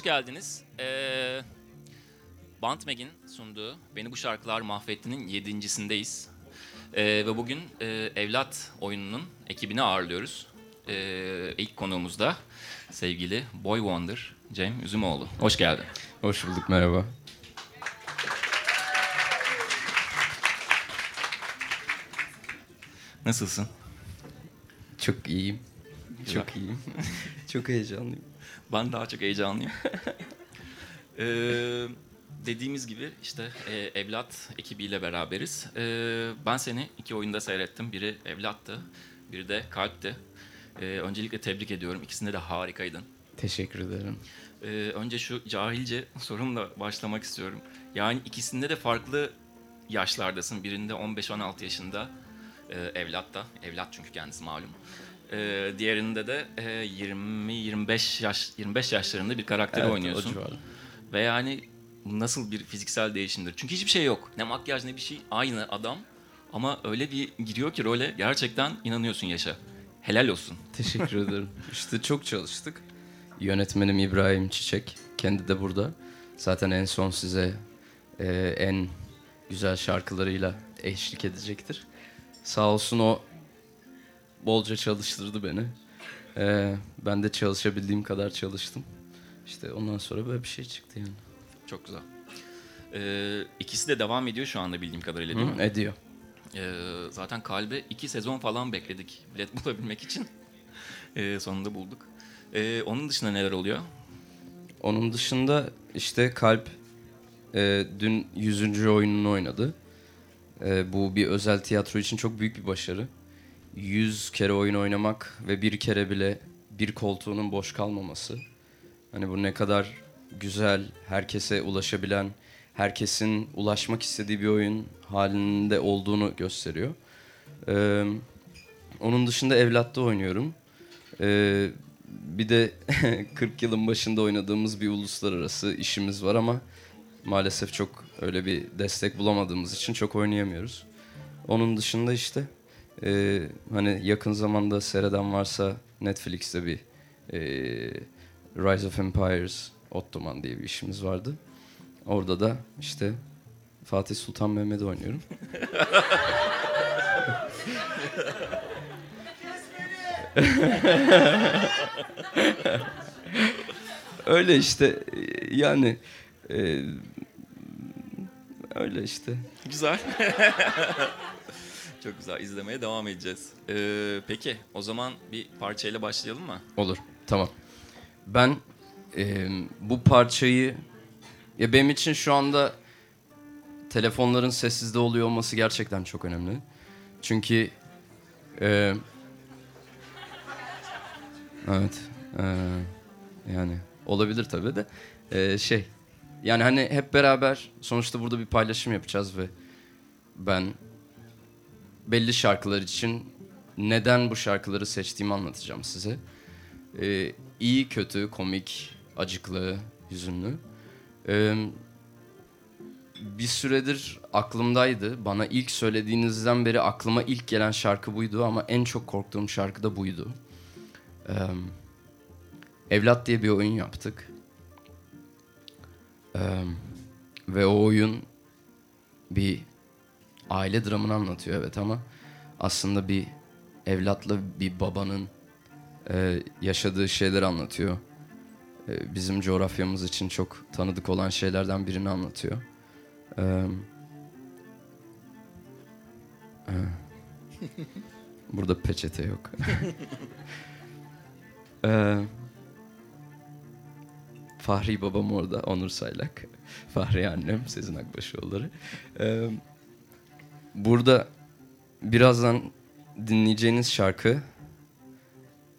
Hoş geldiniz. Ee, Bantmeg'in sunduğu Beni Bu Şarkılar Mahvetti'nin yedincisindeyiz. Ee, ve bugün e, Evlat oyununun ekibini ağırlıyoruz. Ee, ilk konuğumuz da sevgili Boy Wonder Cem Üzümoğlu. Hoş geldin. Hoş bulduk, merhaba. Nasılsın? Çok iyiyim. Güzel. Çok iyiyim. Çok heyecanlıyım. Ben daha çok heyecanlıyım. Ee, dediğimiz gibi işte e, Evlat ekibiyle beraberiz. Ee, ben seni iki oyunda seyrettim. Biri Evlat'tı, biri de Kalp'ti. Ee, öncelikle tebrik ediyorum. İkisinde de harikaydın. Teşekkür ederim. Ee, önce şu cahilce sorumla başlamak istiyorum. Yani ikisinde de farklı yaşlardasın. Birinde 15-16 yaşında e, evlatta. Evlat çünkü kendisi malum. Ee, diğerinde de e, 20-25 yaş 25 yaşlarında bir karakteri Evet, oynuyorsun. Ve yani nasıl bir fiziksel değişimdir? Çünkü hiçbir şey yok. Ne makyaj ne bir şey. Aynı adam. Ama öyle bir giriyor ki role gerçekten inanıyorsun yaşa. Helal olsun. Teşekkür ederim. İşte çok çalıştık. Yönetmenim İbrahim Çiçek. Kendi de burada. Zaten en son size e, en güzel şarkılarıyla eşlik edecektir. Sağ olsun o bolca çalıştırdı beni. E, ben de çalışabildiğim kadar çalıştım. İşte ondan sonra böyle bir şey çıktı yani. Çok güzel. Ee, ikisi de devam ediyor şu anda bildiğim kadarıyla değil Hı, mi? ediyor. Ee, zaten Kalbe iki sezon falan bekledik bilet bulabilmek için. Ee, sonunda bulduk. Ee, onun dışında neler oluyor? Onun dışında işte Kalp e, dün 100. oyununu oynadı. E, bu bir özel tiyatro için çok büyük bir başarı. 100 kere oyun oynamak ve bir kere bile bir koltuğunun boş kalmaması. Hani bu ne kadar güzel, herkese ulaşabilen, herkesin ulaşmak istediği bir oyun halinde olduğunu gösteriyor. E, onun dışında Evlat'ta oynuyorum. E, bir de 40 yılın başında oynadığımız bir uluslararası işimiz var ama maalesef çok öyle bir destek bulamadığımız için çok oynayamıyoruz. Onun dışında işte e, hani yakın zamanda seyreden varsa Netflix'te bir e, Rise of Empires Ottoman diye bir işimiz vardı. Orada da işte Fatih Sultan Mehmet'i oynuyorum. Öyle işte yani e, öyle işte. Güzel. Çok güzel. İzlemeye devam edeceğiz. Ee, peki o zaman bir parçayla başlayalım mı? Olur. Tamam. Ben e, bu parçayı ya benim için şu anda telefonların sessizde oluyor olması gerçekten çok önemli. Çünkü e, evet e, yani olabilir tabii de e, şey yani hani hep beraber sonuçta burada bir paylaşım yapacağız ve ben belli şarkılar için neden bu şarkıları seçtiğimi anlatacağım size. Ee, iyi, kötü, komik, acıklı, hüzünlü. Ee, bir süredir aklımdaydı. Bana ilk söylediğinizden beri aklıma ilk gelen şarkı buydu ama en çok korktuğum şarkı da buydu. Ee, Evlat diye bir oyun yaptık. Ee, ve o oyun bir aile dramını anlatıyor evet ama aslında bir evlatla bir babanın e, yaşadığı şeyleri anlatıyor. E, bizim coğrafyamız için çok tanıdık olan şeylerden birini anlatıyor. E, e, burada peçete yok. e, Fahri babam orada, Onur Saylak. Fahri annem, Sezin Akbaşoğulları. E, burada birazdan dinleyeceğiniz şarkı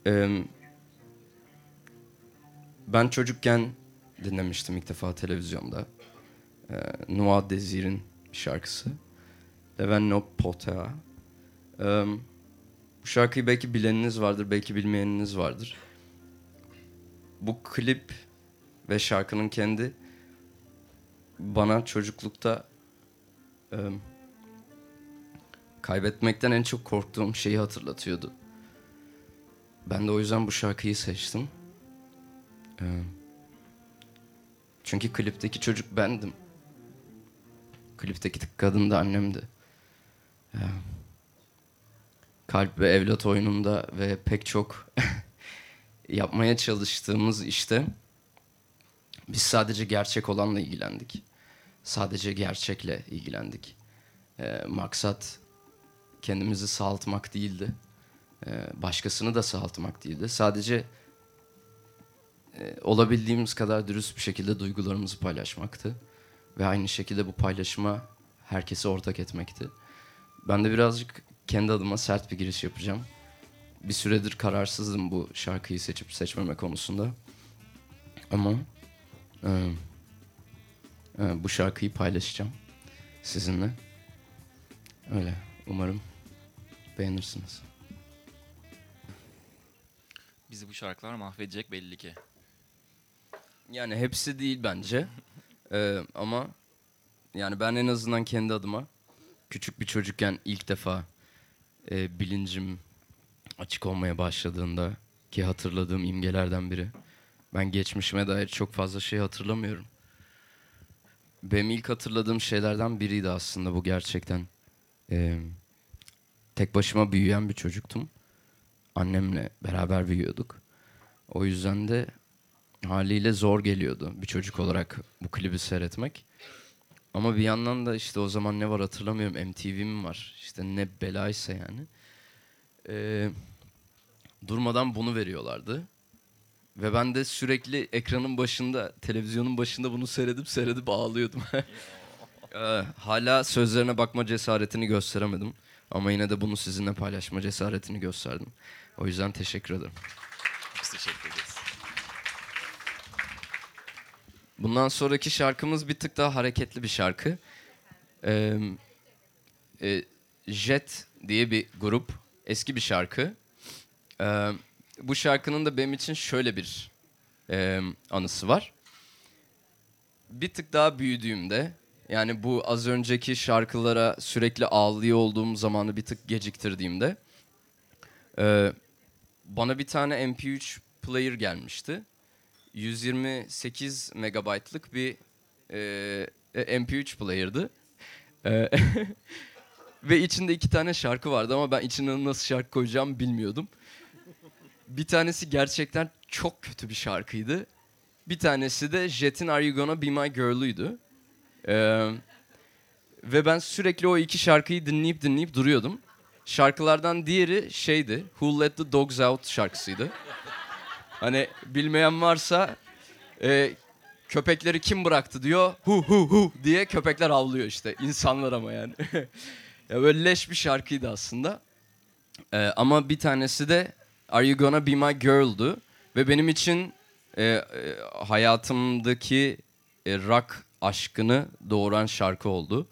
em, ben çocukken dinlemiştim ilk defa televizyonda. E, Noah Desir'in bir şarkısı. Leven no potea. Em, bu şarkıyı belki bileniniz vardır, belki bilmeyeniniz vardır. Bu klip ve şarkının kendi bana çocuklukta em, kaybetmekten en çok korktuğum şeyi hatırlatıyordu. Ben de o yüzden bu şarkıyı seçtim. Ee, Çünkü klipteki çocuk bendim. Klipteki kadın da annemdi. Ee, Kalp ve evlat oyununda ve pek çok yapmaya çalıştığımız işte biz sadece gerçek olanla ilgilendik. Sadece gerçekle ilgilendik. Ee, maksat kendimizi sağaltmak değildi. Ee, başkasını da sağaltmak değildi. Sadece e, olabildiğimiz kadar dürüst bir şekilde duygularımızı paylaşmaktı. Ve aynı şekilde bu paylaşıma herkese ortak etmekti. Ben de birazcık kendi adıma sert bir giriş yapacağım. Bir süredir kararsızdım bu şarkıyı seçip seçmeme konusunda. Ama e, e, bu şarkıyı paylaşacağım sizinle. Öyle. Umarım beğenirsiniz. Bizi bu şarkılar mahvedecek belli ki. Yani hepsi değil bence. Ee, ama yani ben en azından kendi adıma küçük bir çocukken ilk defa e, bilincim açık olmaya başladığında ki hatırladığım imgelerden biri. Ben geçmişime dair çok fazla şey hatırlamıyorum. Benim ilk hatırladığım şeylerden biriydi aslında bu gerçekten. Ee, tek başıma büyüyen bir çocuktum. Annemle beraber büyüyorduk. O yüzden de haliyle zor geliyordu bir çocuk olarak bu klibi seyretmek. Ama bir yandan da işte o zaman ne var hatırlamıyorum MTV'm var. İşte ne belaysa yani. Ee, durmadan bunu veriyorlardı. Ve ben de sürekli ekranın başında, televizyonun başında bunu seyredip seyredip ağlıyordum. Ee, hala sözlerine bakma cesaretini gösteremedim. Ama yine de bunu sizinle paylaşma cesaretini gösterdim. O yüzden teşekkür ederim. Biz teşekkür ederiz. Bundan sonraki şarkımız bir tık daha hareketli bir şarkı. Ee, e, Jet diye bir grup. Eski bir şarkı. Ee, bu şarkının da benim için şöyle bir e, anısı var. Bir tık daha büyüdüğümde yani bu az önceki şarkılara sürekli ağlıyor olduğum zamanı bir tık geciktirdiğimde e, bana bir tane MP3 player gelmişti. 128 megabaytlık bir e, MP3 player'dı. E, ve içinde iki tane şarkı vardı ama ben içine nasıl şarkı koyacağımı bilmiyordum. Bir tanesi gerçekten çok kötü bir şarkıydı. Bir tanesi de Jet'in Are You Gonna Be My Girl'uydu. E, ve ben sürekli o iki şarkıyı dinleyip dinleyip duruyordum. Şarkılardan diğeri şeydi, Who Let The Dogs Out şarkısıydı. Hani bilmeyen varsa e, köpekleri kim bıraktı diyor. Hu hu hu diye köpekler avlıyor işte. İnsanlar ama yani. ya böyle leş bir şarkıydı aslında. E, ama bir tanesi de Are You Gonna Be My Girl'du. Ve benim için e, e, hayatımdaki e, rock aşkını doğuran şarkı oldu.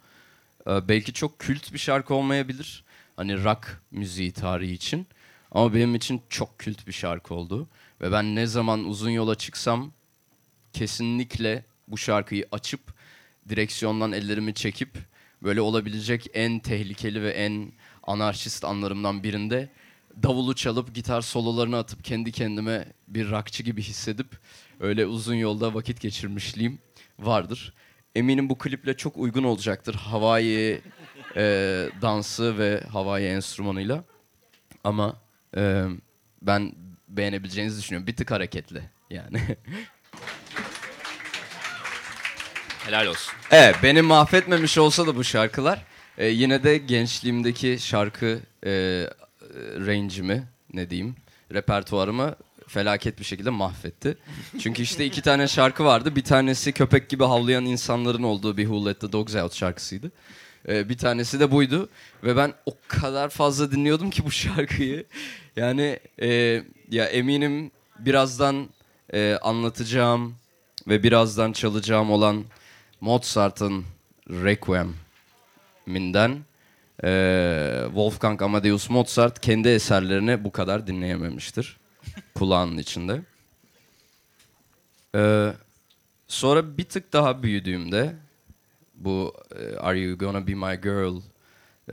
E, belki çok kült bir şarkı olmayabilir. Hani rock müziği tarihi için. Ama benim için çok kült bir şarkı oldu. Ve ben ne zaman uzun yola çıksam kesinlikle bu şarkıyı açıp direksiyondan ellerimi çekip böyle olabilecek en tehlikeli ve en anarşist anlarımdan birinde davulu çalıp gitar sololarını atıp kendi kendime bir rockçı gibi hissedip öyle uzun yolda vakit geçirmişliğim vardır. Eminim bu kliple çok uygun olacaktır Hawaii e, dansı ve Hawaii enstrümanıyla. Ama e, ben beğenebileceğinizi düşünüyorum. Bir tık hareketli yani. Helal olsun. evet beni mahvetmemiş olsa da bu şarkılar e, yine de gençliğimdeki şarkı e, range'imi ne diyeyim repertuarımı felaket bir şekilde mahvetti. Çünkü işte iki tane şarkı vardı. Bir tanesi köpek gibi havlayan insanların olduğu bir Who Let The Dogs Out şarkısıydı. Ee, bir tanesi de buydu. Ve ben o kadar fazla dinliyordum ki bu şarkıyı. Yani e, ya eminim birazdan e, anlatacağım ve birazdan çalacağım olan Mozart'ın Requiem'inden e, Wolfgang Amadeus Mozart kendi eserlerini bu kadar dinleyememiştir. Kulağının içinde. E, sonra bir tık daha büyüdüğümde bu e, Are You Gonna Be My Girl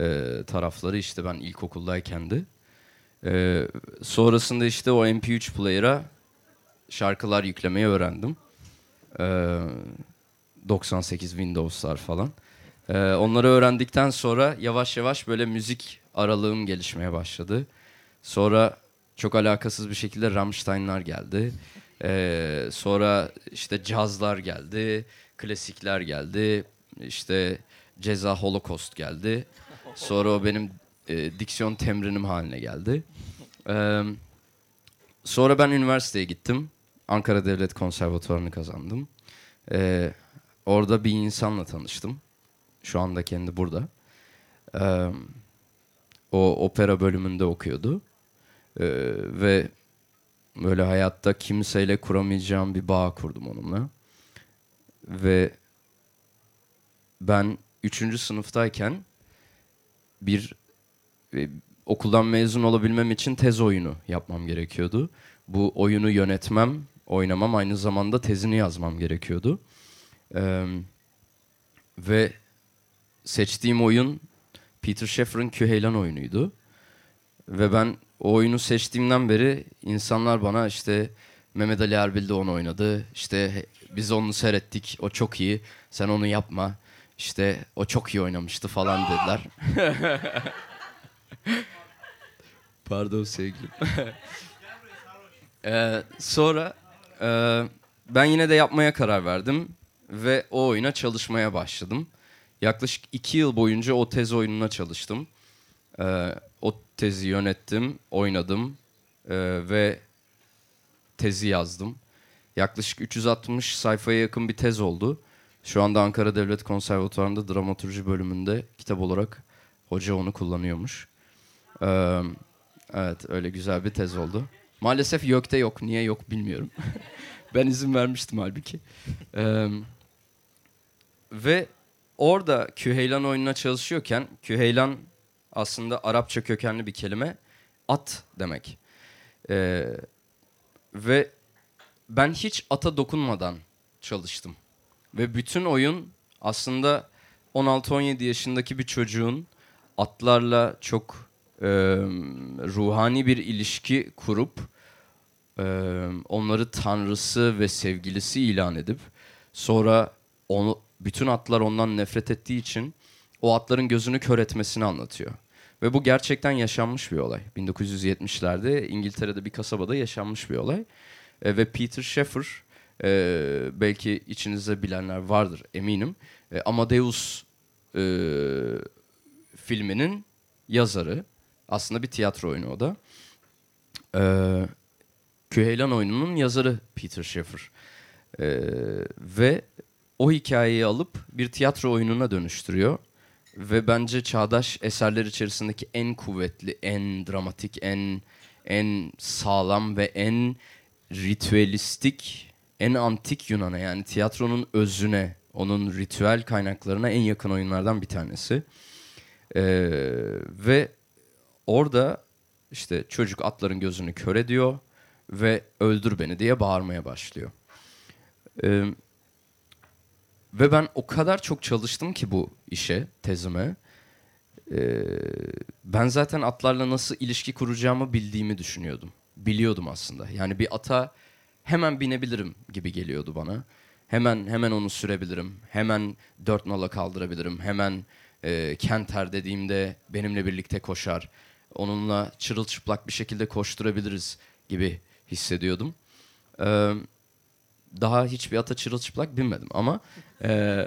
e, tarafları işte ben ilkokuldayken de. E, sonrasında işte o MP3 player'a şarkılar yüklemeyi öğrendim. Ee, 98 Windows'lar falan. Ee, onları öğrendikten sonra yavaş yavaş böyle müzik aralığım gelişmeye başladı. Sonra çok alakasız bir şekilde Rammstein'lar geldi. Ee, sonra işte cazlar geldi, klasikler geldi, işte ceza holocaust geldi. Sonra o benim e, diksiyon temrinim haline geldi. Ee, sonra ben üniversiteye gittim. Ankara Devlet Konservatuvarını kazandım. Ee, orada bir insanla tanıştım. Şu anda kendi burada. Ee, o opera bölümünde okuyordu. Ee, ve böyle hayatta kimseyle kuramayacağım bir bağ kurdum onunla. Ve ben üçüncü sınıftayken bir e, okuldan mezun olabilmem için tez oyunu yapmam gerekiyordu. Bu oyunu yönetmem, oynamam aynı zamanda tezini yazmam gerekiyordu. Ee, ve seçtiğim oyun Peter Shaffer'ın Küheylan oyunuydu. Ve ben o oyunu seçtiğimden beri insanlar bana işte Mehmet Ali Erbil de onu oynadı. İşte biz onu seyrettik. O çok iyi. Sen onu yapma. İşte o çok iyi oynamıştı falan dediler. Pardon sevgilim. ee, sonra e, ben yine de yapmaya karar verdim ve o oyuna çalışmaya başladım. Yaklaşık iki yıl boyunca o tez oyununa çalıştım. Ee, tezi yönettim, oynadım ee, ve tezi yazdım. Yaklaşık 360 sayfaya yakın bir tez oldu. Şu anda Ankara Devlet Konservatuvarı'nda dramaturji bölümünde kitap olarak hoca onu kullanıyormuş. Ee, evet öyle güzel bir tez oldu. Maalesef YÖK'te yok. Niye yok bilmiyorum. ben izin vermiştim halbuki. Ee, ve orada Küheylan oyununa çalışıyorken Küheylan aslında Arapça kökenli bir kelime. At demek. Ee, ve ben hiç ata dokunmadan çalıştım. Ve bütün oyun aslında 16-17 yaşındaki bir çocuğun atlarla çok e, ruhani bir ilişki kurup e, onları tanrısı ve sevgilisi ilan edip sonra onu bütün atlar ondan nefret ettiği için o atların gözünü kör etmesini anlatıyor. Ve bu gerçekten yaşanmış bir olay. 1970'lerde İngiltere'de bir kasabada yaşanmış bir olay. E, ve Peter Shaffer e, belki içinizde bilenler vardır eminim. E, Amadeus e, filminin yazarı. Aslında bir tiyatro oyunu o da. E, Küheylan oyununun yazarı Peter Shaffer. E, ve o hikayeyi alıp bir tiyatro oyununa dönüştürüyor. Ve bence çağdaş eserler içerisindeki en kuvvetli, en dramatik, en en sağlam ve en ritüelistik, en antik Yunan'a yani tiyatronun özüne, onun ritüel kaynaklarına en yakın oyunlardan bir tanesi. Ee, ve orada işte çocuk atların gözünü kör ediyor ve öldür beni diye bağırmaya başlıyor. Ee, ve ben o kadar çok çalıştım ki bu işe, tezime. Ee, ben zaten atlarla nasıl ilişki kuracağımı bildiğimi düşünüyordum. Biliyordum aslında. Yani bir ata hemen binebilirim gibi geliyordu bana. Hemen hemen onu sürebilirim. Hemen dört nala kaldırabilirim. Hemen e, kenter dediğimde benimle birlikte koşar. Onunla çırılçıplak bir şekilde koşturabiliriz gibi hissediyordum. Ee, daha hiçbir ata çırılçıplak binmedim ama e,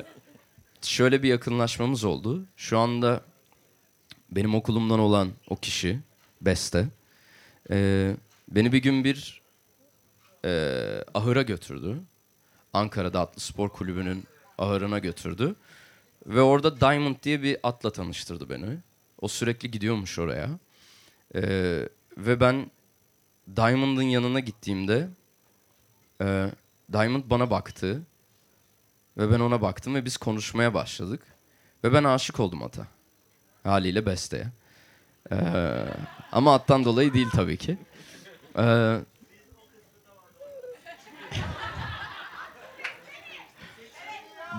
şöyle bir yakınlaşmamız oldu. Şu anda benim okulumdan olan o kişi Beste e, beni bir gün bir e, ahıra götürdü. Ankara'da Atlı Spor Kulübü'nün ahırına götürdü. Ve orada Diamond diye bir atla tanıştırdı beni. O sürekli gidiyormuş oraya. E, ve ben Diamond'ın yanına gittiğimde e, Diamond bana baktı. Ve ben ona baktım ve biz konuşmaya başladık. Ve ben aşık oldum ata. Haliyle besteye. Ee, ama attan dolayı değil tabii ki. Ee,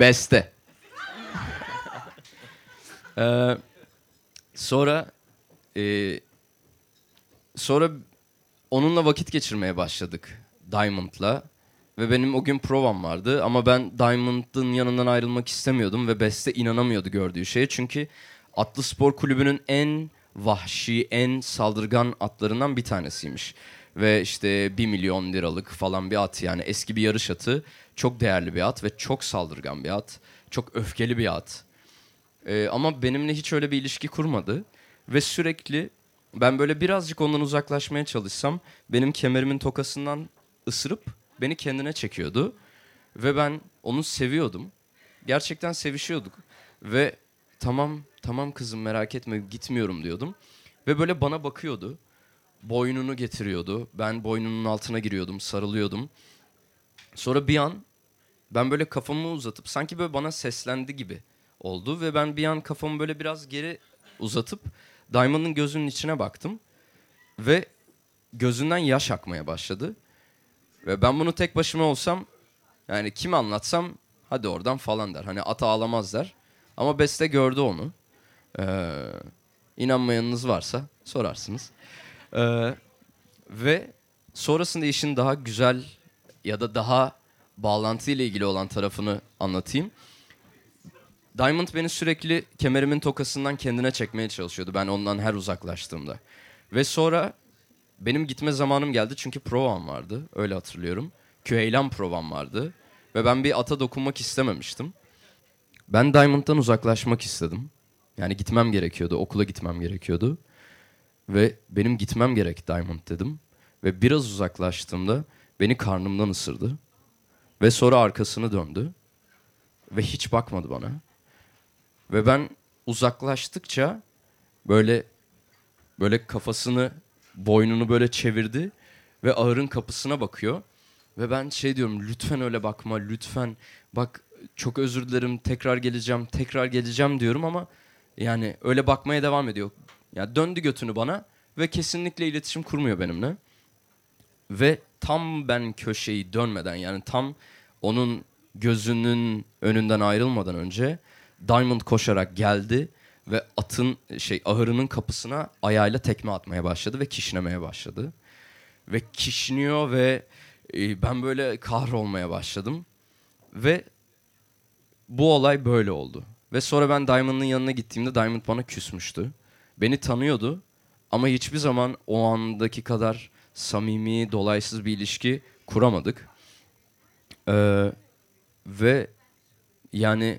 beste. ee, sonra e, sonra onunla vakit geçirmeye başladık Diamond'la ve benim o gün provam vardı ama ben Diamond'ın yanından ayrılmak istemiyordum ve Beste inanamıyordu gördüğü şeye. Çünkü Atlı Spor Kulübü'nün en vahşi, en saldırgan atlarından bir tanesiymiş. Ve işte 1 milyon liralık falan bir at yani eski bir yarış atı. Çok değerli bir at ve çok saldırgan bir at. Çok öfkeli bir at. Ee, ama benimle hiç öyle bir ilişki kurmadı. Ve sürekli ben böyle birazcık ondan uzaklaşmaya çalışsam benim kemerimin tokasından ısırıp beni kendine çekiyordu. Ve ben onu seviyordum. Gerçekten sevişiyorduk. Ve tamam tamam kızım merak etme gitmiyorum diyordum. Ve böyle bana bakıyordu. Boynunu getiriyordu. Ben boynunun altına giriyordum, sarılıyordum. Sonra bir an ben böyle kafamı uzatıp sanki böyle bana seslendi gibi oldu ve ben bir an kafamı böyle biraz geri uzatıp Diamond'ın gözünün içine baktım ve gözünden yaş akmaya başladı. Ve ben bunu tek başıma olsam yani kim anlatsam hadi oradan falan der. Hani ata ağlamaz der. Ama Beste gördü onu. Ee, inanmayanınız varsa sorarsınız. Ee, ve sonrasında işin daha güzel ya da daha bağlantıyla ilgili olan tarafını anlatayım. Diamond beni sürekli kemerimin tokasından kendine çekmeye çalışıyordu ben ondan her uzaklaştığımda. Ve sonra benim gitme zamanım geldi çünkü provam vardı öyle hatırlıyorum. Küheylan provam vardı ve ben bir ata dokunmak istememiştim. Ben Diamond'dan uzaklaşmak istedim. Yani gitmem gerekiyordu, okula gitmem gerekiyordu. Ve benim gitmem gerek Diamond dedim. Ve biraz uzaklaştığımda beni karnımdan ısırdı. Ve sonra arkasını döndü. Ve hiç bakmadı bana. Ve ben uzaklaştıkça böyle böyle kafasını boynunu böyle çevirdi ve ahırın kapısına bakıyor. Ve ben şey diyorum lütfen öyle bakma lütfen bak çok özür dilerim tekrar geleceğim tekrar geleceğim diyorum ama yani öyle bakmaya devam ediyor. Ya yani döndü götünü bana ve kesinlikle iletişim kurmuyor benimle. Ve tam ben köşeyi dönmeden yani tam onun gözünün önünden ayrılmadan önce Diamond koşarak geldi ve atın şey ahırının kapısına ayağıyla tekme atmaya başladı ve kişnemeye başladı. Ve kişniyor ve e, ben böyle kahrolmaya başladım. Ve bu olay böyle oldu. Ve sonra ben Diamond'ın yanına gittiğimde Diamond bana küsmüştü. Beni tanıyordu ama hiçbir zaman o andaki kadar samimi, dolaysız bir ilişki kuramadık. Ee, ve yani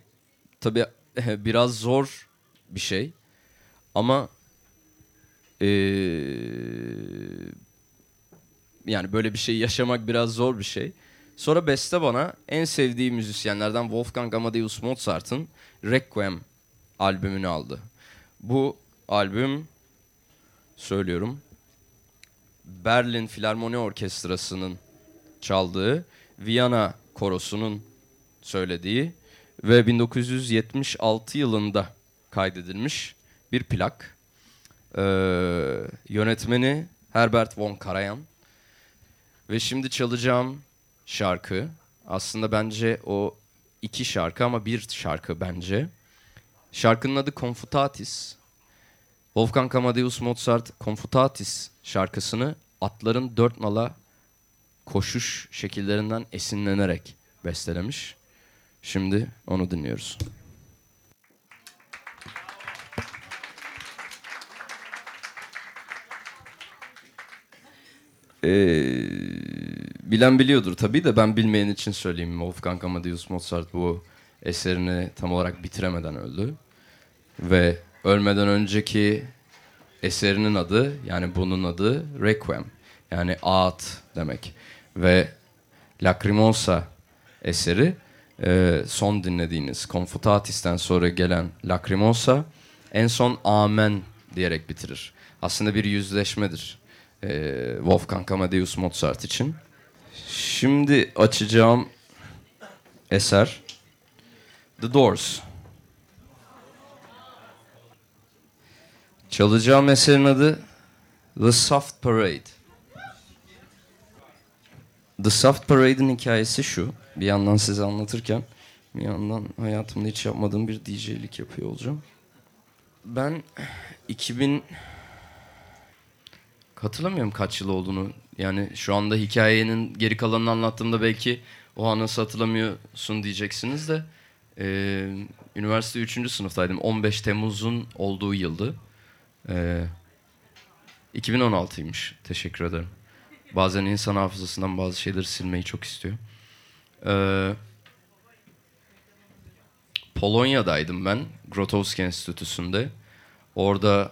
tabii biraz zor bir şey ama ee, yani böyle bir şey yaşamak biraz zor bir şey. Sonra Beste bana en sevdiği müzisyenlerden Wolfgang Amadeus Mozart'ın Requiem albümünü aldı. Bu albüm söylüyorum Berlin Filarmoni Orkestrası'nın çaldığı, Viyana Korosu'nun söylediği ve 1976 yılında kaydedilmiş bir plak. Ee, yönetmeni Herbert von Karajan. Ve şimdi çalacağım şarkı aslında bence o iki şarkı ama bir şarkı bence. Şarkının adı Confutatis. Wolfgang Amadeus Mozart Confutatis şarkısını atların dört nala koşuş şekillerinden esinlenerek bestelemiş. Şimdi onu dinliyoruz. Ee, bilen biliyordur tabii de ben bilmeyen için söyleyeyim. Wolfgang Amadeus Mozart bu eserini tam olarak bitiremeden öldü. Ve ölmeden önceki eserinin adı yani bunun adı Requiem. Yani ağıt demek. Ve Lacrimosa eseri e, son dinlediğiniz Confutatis'ten sonra gelen Lacrimosa en son Amen diyerek bitirir. Aslında bir yüzleşmedir e, Wolfgang Amadeus Mozart için. Şimdi açacağım eser The Doors. Çalacağım eserin adı The Soft Parade. The Soft Parade'in hikayesi şu. Bir yandan size anlatırken bir yandan hayatımda hiç yapmadığım bir DJ'lik yapıyor olacağım. Ben 2000 hatırlamıyorum kaç yıl olduğunu. Yani şu anda hikayenin geri kalanını anlattığımda belki o an nasıl hatırlamıyorsun diyeceksiniz de e, üniversite 3. sınıftaydım. 15 Temmuz'un olduğu yıldı. E, 2016'ymış. Teşekkür ederim. Bazen insan hafızasından bazı şeyleri silmeyi çok istiyor. Ee, Polonya'daydım ben. Grotowski Enstitüsü'nde. Orada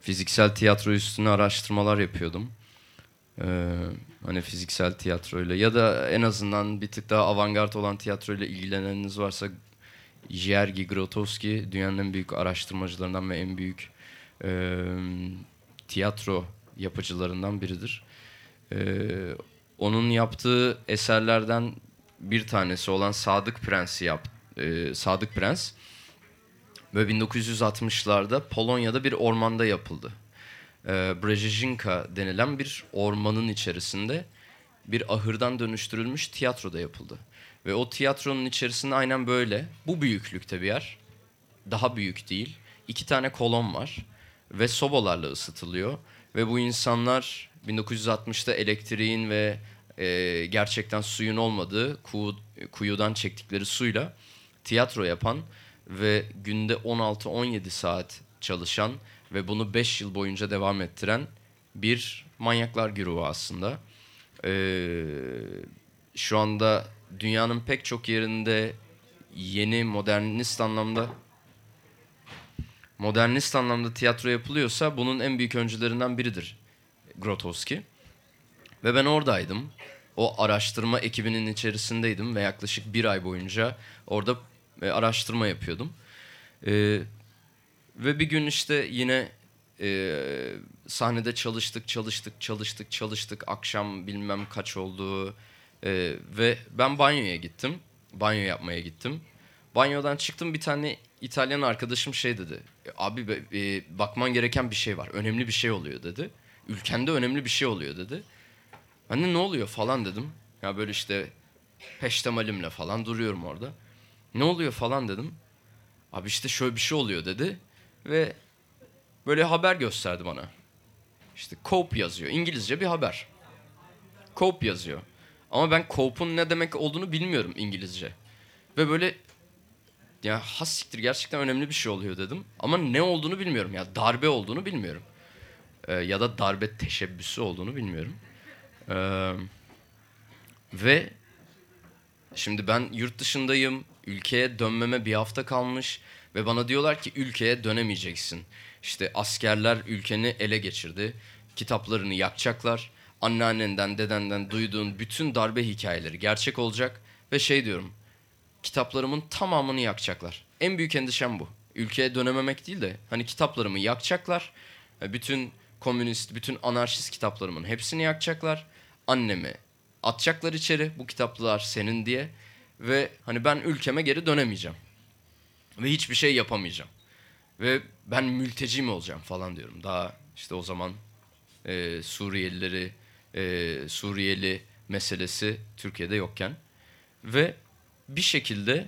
fiziksel tiyatro üstüne araştırmalar yapıyordum. Ee, hani fiziksel tiyatroyla ya da en azından bir tık daha avantgard olan tiyatroyla ilgileneniniz varsa Jergi Grotowski dünyanın en büyük araştırmacılarından ve en büyük e, tiyatro yapıcılarından biridir. Ee, onun yaptığı eserlerden bir tanesi olan Sadık Prens'i yap, e, Sadık Prens ve 1960'larda Polonya'da bir ormanda yapıldı. E, Brzezinka denilen bir ormanın içerisinde bir ahırdan dönüştürülmüş tiyatroda yapıldı. Ve o tiyatronun içerisinde aynen böyle, bu büyüklükte bir yer, daha büyük değil, iki tane kolon var ve sobalarla ısıtılıyor. Ve bu insanlar 1960'ta elektriğin ve e, gerçekten suyun olmadığı kuyu, kuyudan çektikleri suyla tiyatro yapan ve günde 16-17 saat çalışan ve bunu 5 yıl boyunca devam ettiren bir manyaklar güruhu aslında. Ee, şu anda dünyanın pek çok yerinde yeni modernist anlamda modernist anlamda tiyatro yapılıyorsa bunun en büyük öncülerinden biridir Grotowski. Ve ben oradaydım. O araştırma ekibinin içerisindeydim ve yaklaşık bir ay boyunca orada e, araştırma yapıyordum. E, ve bir gün işte yine e, sahnede çalıştık, çalıştık, çalıştık, çalıştık. Akşam bilmem kaç oldu. E, ve ben banyoya gittim. Banyo yapmaya gittim. Banyodan çıktım bir tane İtalyan arkadaşım şey dedi. E, abi e, bakman gereken bir şey var. Önemli bir şey oluyor dedi. Ülkende önemli bir şey oluyor dedi. Ben ne oluyor falan dedim. Ya böyle işte peştemalimle falan duruyorum orada. Ne oluyor falan dedim. Abi işte şöyle bir şey oluyor dedi. Ve böyle haber gösterdi bana. İşte Cope yazıyor. İngilizce bir haber. Cope yazıyor. Ama ben Cope'un ne demek olduğunu bilmiyorum İngilizce. Ve böyle ya has siktir gerçekten önemli bir şey oluyor dedim. Ama ne olduğunu bilmiyorum. Ya darbe olduğunu bilmiyorum. Ee, ya da darbe teşebbüsü olduğunu bilmiyorum. Ee, ve şimdi ben yurt dışındayım. Ülkeye dönmeme bir hafta kalmış. Ve bana diyorlar ki ülkeye dönemeyeceksin. İşte askerler ülkeni ele geçirdi. Kitaplarını yakacaklar. Anneannenden, dedenden duyduğun bütün darbe hikayeleri gerçek olacak. Ve şey diyorum, kitaplarımın tamamını yakacaklar. En büyük endişem bu. Ülkeye dönememek değil de hani kitaplarımı yakacaklar. Bütün komünist, bütün anarşist kitaplarımın hepsini yakacaklar. Annemi atacaklar içeri bu kitaplar senin diye. Ve hani ben ülkeme geri dönemeyeceğim. Ve hiçbir şey yapamayacağım. Ve ben mülteci mi olacağım falan diyorum. Daha işte o zaman e, Suriyelileri, e, Suriyeli meselesi Türkiye'de yokken. Ve bir şekilde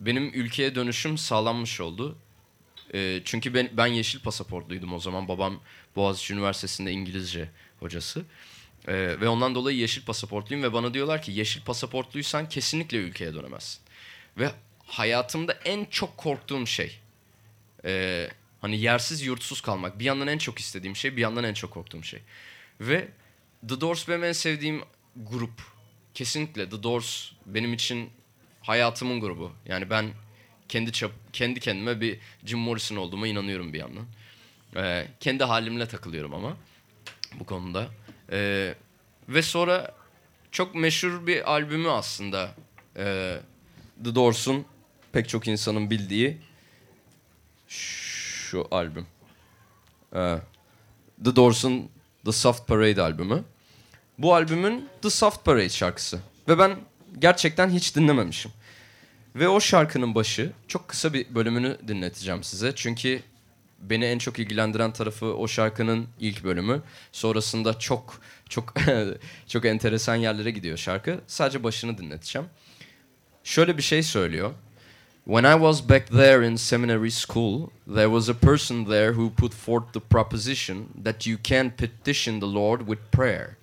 benim ülkeye dönüşüm sağlanmış oldu. E, çünkü ben, ben yeşil pasaportluydum o zaman. Babam Boğaziçi Üniversitesi'nde İngilizce hocası. E, ve ondan dolayı yeşil pasaportluyum ve bana diyorlar ki yeşil pasaportluysan kesinlikle ülkeye dönemezsin. Ve hayatımda en çok korktuğum şey e, hani yersiz yurtsuz kalmak. Bir yandan en çok istediğim şey, bir yandan en çok korktuğum şey. Ve The Doors benim en sevdiğim grup. Kesinlikle The Doors benim için hayatımın grubu. Yani ben kendi çap, kendi kendime bir Jim Morrison olduğuma inanıyorum bir yandan. Ee, kendi halimle takılıyorum ama bu konuda. Ee, ve sonra çok meşhur bir albümü aslında ee, The Doors'un pek çok insanın bildiği şu albüm. Ee, The Doors'un The Soft Parade albümü. Bu albümün The Soft Parade şarkısı. Ve ben gerçekten hiç dinlememişim. Ve o şarkının başı çok kısa bir bölümünü dinleteceğim size. Çünkü beni en çok ilgilendiren tarafı o şarkının ilk bölümü. Sonrasında çok çok çok enteresan yerlere gidiyor şarkı. Sadece başını dinleteceğim. Şöyle bir şey söylüyor. When I was back there in seminary school, there was a person there who put forth the proposition that you can petition the Lord with prayer.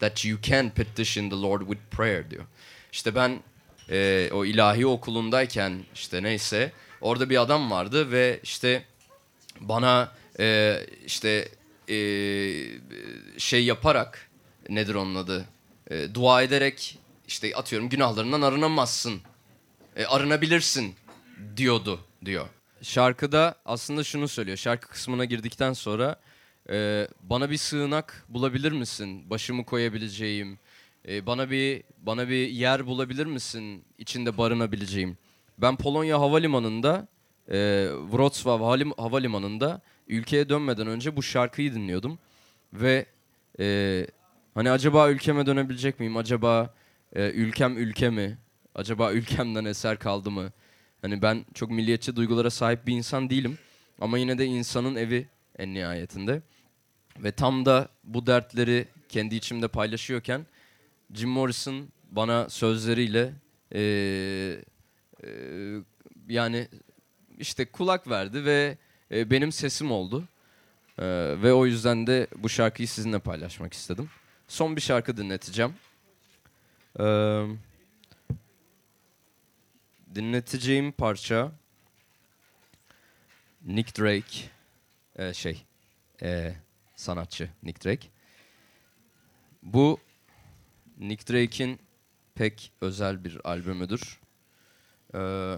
that you can petition the Lord with prayer diyor. İşte ben e, o ilahi okulundayken işte neyse orada bir adam vardı ve işte bana e, işte e, şey yaparak nedir onun adı e, dua ederek işte atıyorum günahlarından arınamazsın e, arınabilirsin diyordu diyor. Şarkıda aslında şunu söylüyor. Şarkı kısmına girdikten sonra e, bana bir sığınak bulabilir misin? Başımı koyabileceğim. E, bana bir bana bir yer bulabilir misin? içinde barınabileceğim. Ben Polonya havalimanında e, Wrocław havalimanında ülkeye dönmeden önce bu şarkıyı dinliyordum ve e, hani acaba ülkeme dönebilecek miyim? Acaba e, ülkem ülke mi? Acaba ülkemden eser kaldı mı? Hani ben çok milliyetçi duygulara sahip bir insan değilim. Ama yine de insanın evi en nihayetinde. Ve tam da bu dertleri kendi içimde paylaşıyorken Jim Morrison bana sözleriyle e, e, yani işte kulak verdi ve e, benim sesim oldu. E, ve o yüzden de bu şarkıyı sizinle paylaşmak istedim. Son bir şarkı dinleteceğim. Eee dinleteceğim parça Nick Drake e, şey e, sanatçı Nick Drake. Bu Nick Drake'in pek özel bir albümüdür. Ee,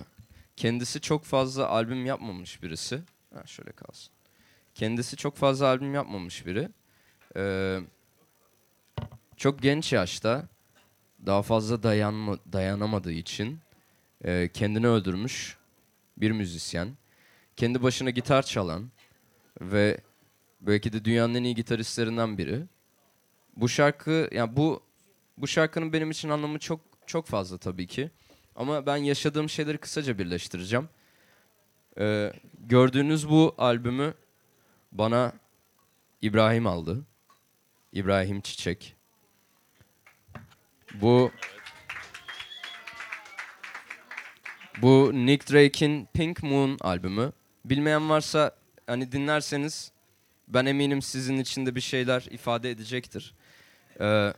kendisi çok fazla albüm yapmamış birisi. Ha, şöyle kalsın. Kendisi çok fazla albüm yapmamış biri. Ee, çok genç yaşta daha fazla dayanma, dayanamadığı için e, kendini öldürmüş bir müzisyen. Kendi başına gitar çalan ve belki de dünyanın en iyi gitaristlerinden biri. Bu şarkı yani bu bu şarkının benim için anlamı çok çok fazla tabii ki. Ama ben yaşadığım şeyleri kısaca birleştireceğim. Ee, gördüğünüz bu albümü bana İbrahim aldı. İbrahim Çiçek. Bu Bu Nick Drake'in Pink Moon albümü. Bilmeyen varsa hani dinlerseniz ben eminim sizin için de bir şeyler ifade edecektir. Ee,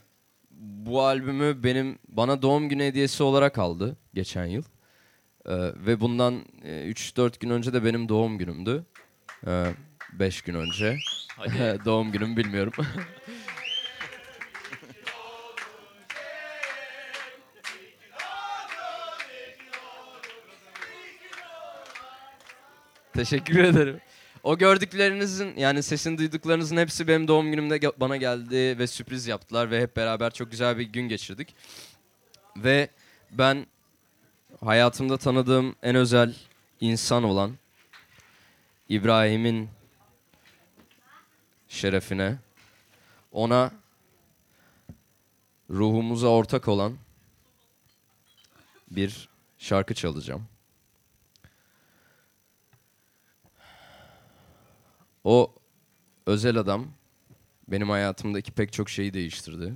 bu albümü benim bana doğum günü hediyesi olarak aldı geçen yıl. Ee, ve bundan 3-4 e, gün önce de benim doğum günümdü. 5 ee, gün önce. doğum günüm bilmiyorum. Teşekkür ederim. O gördüklerinizin yani sesini duyduklarınızın hepsi benim doğum günümde bana geldi ve sürpriz yaptılar ve hep beraber çok güzel bir gün geçirdik. Ve ben hayatımda tanıdığım en özel insan olan İbrahim'in şerefine ona ruhumuza ortak olan bir şarkı çalacağım. O özel adam benim hayatımdaki pek çok şeyi değiştirdi.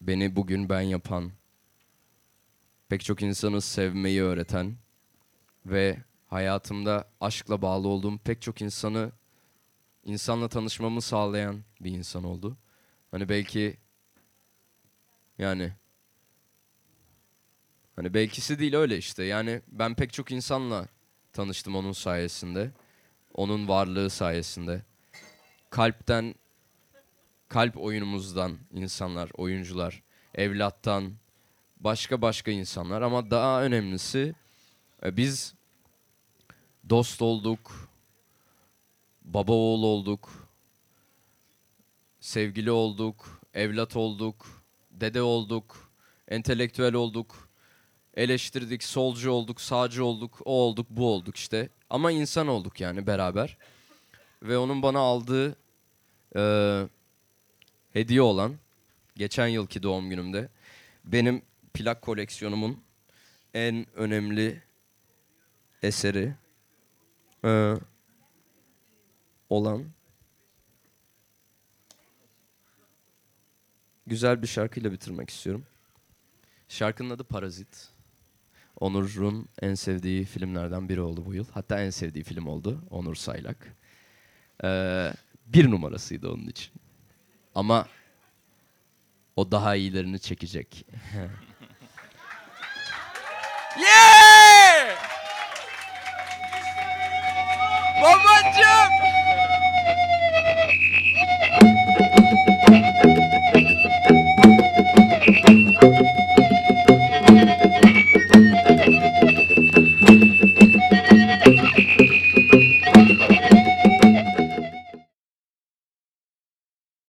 Beni bugün ben yapan, pek çok insanı sevmeyi öğreten ve hayatımda aşkla bağlı olduğum pek çok insanı insanla tanışmamı sağlayan bir insan oldu. Hani belki yani hani belkisi değil öyle işte. Yani ben pek çok insanla tanıştım onun sayesinde. Onun varlığı sayesinde. Kalpten, kalp oyunumuzdan insanlar, oyuncular, evlattan, başka başka insanlar ama daha önemlisi e, biz dost olduk, baba oğul olduk, sevgili olduk, evlat olduk, dede olduk, entelektüel olduk, eleştirdik, solcu olduk, sağcı olduk, o olduk, bu olduk işte. Ama insan olduk yani beraber. Ve onun bana aldığı e, hediye olan geçen yılki doğum günümde benim plak koleksiyonumun en önemli eseri e, olan güzel bir şarkıyla bitirmek istiyorum. Şarkının adı Parazit. Onur'un en sevdiği filmlerden biri oldu bu yıl. Hatta en sevdiği film oldu Onur Saylak. Ee, bir numarasıydı onun için. Ama o daha iyilerini çekecek. yeah! Babacım!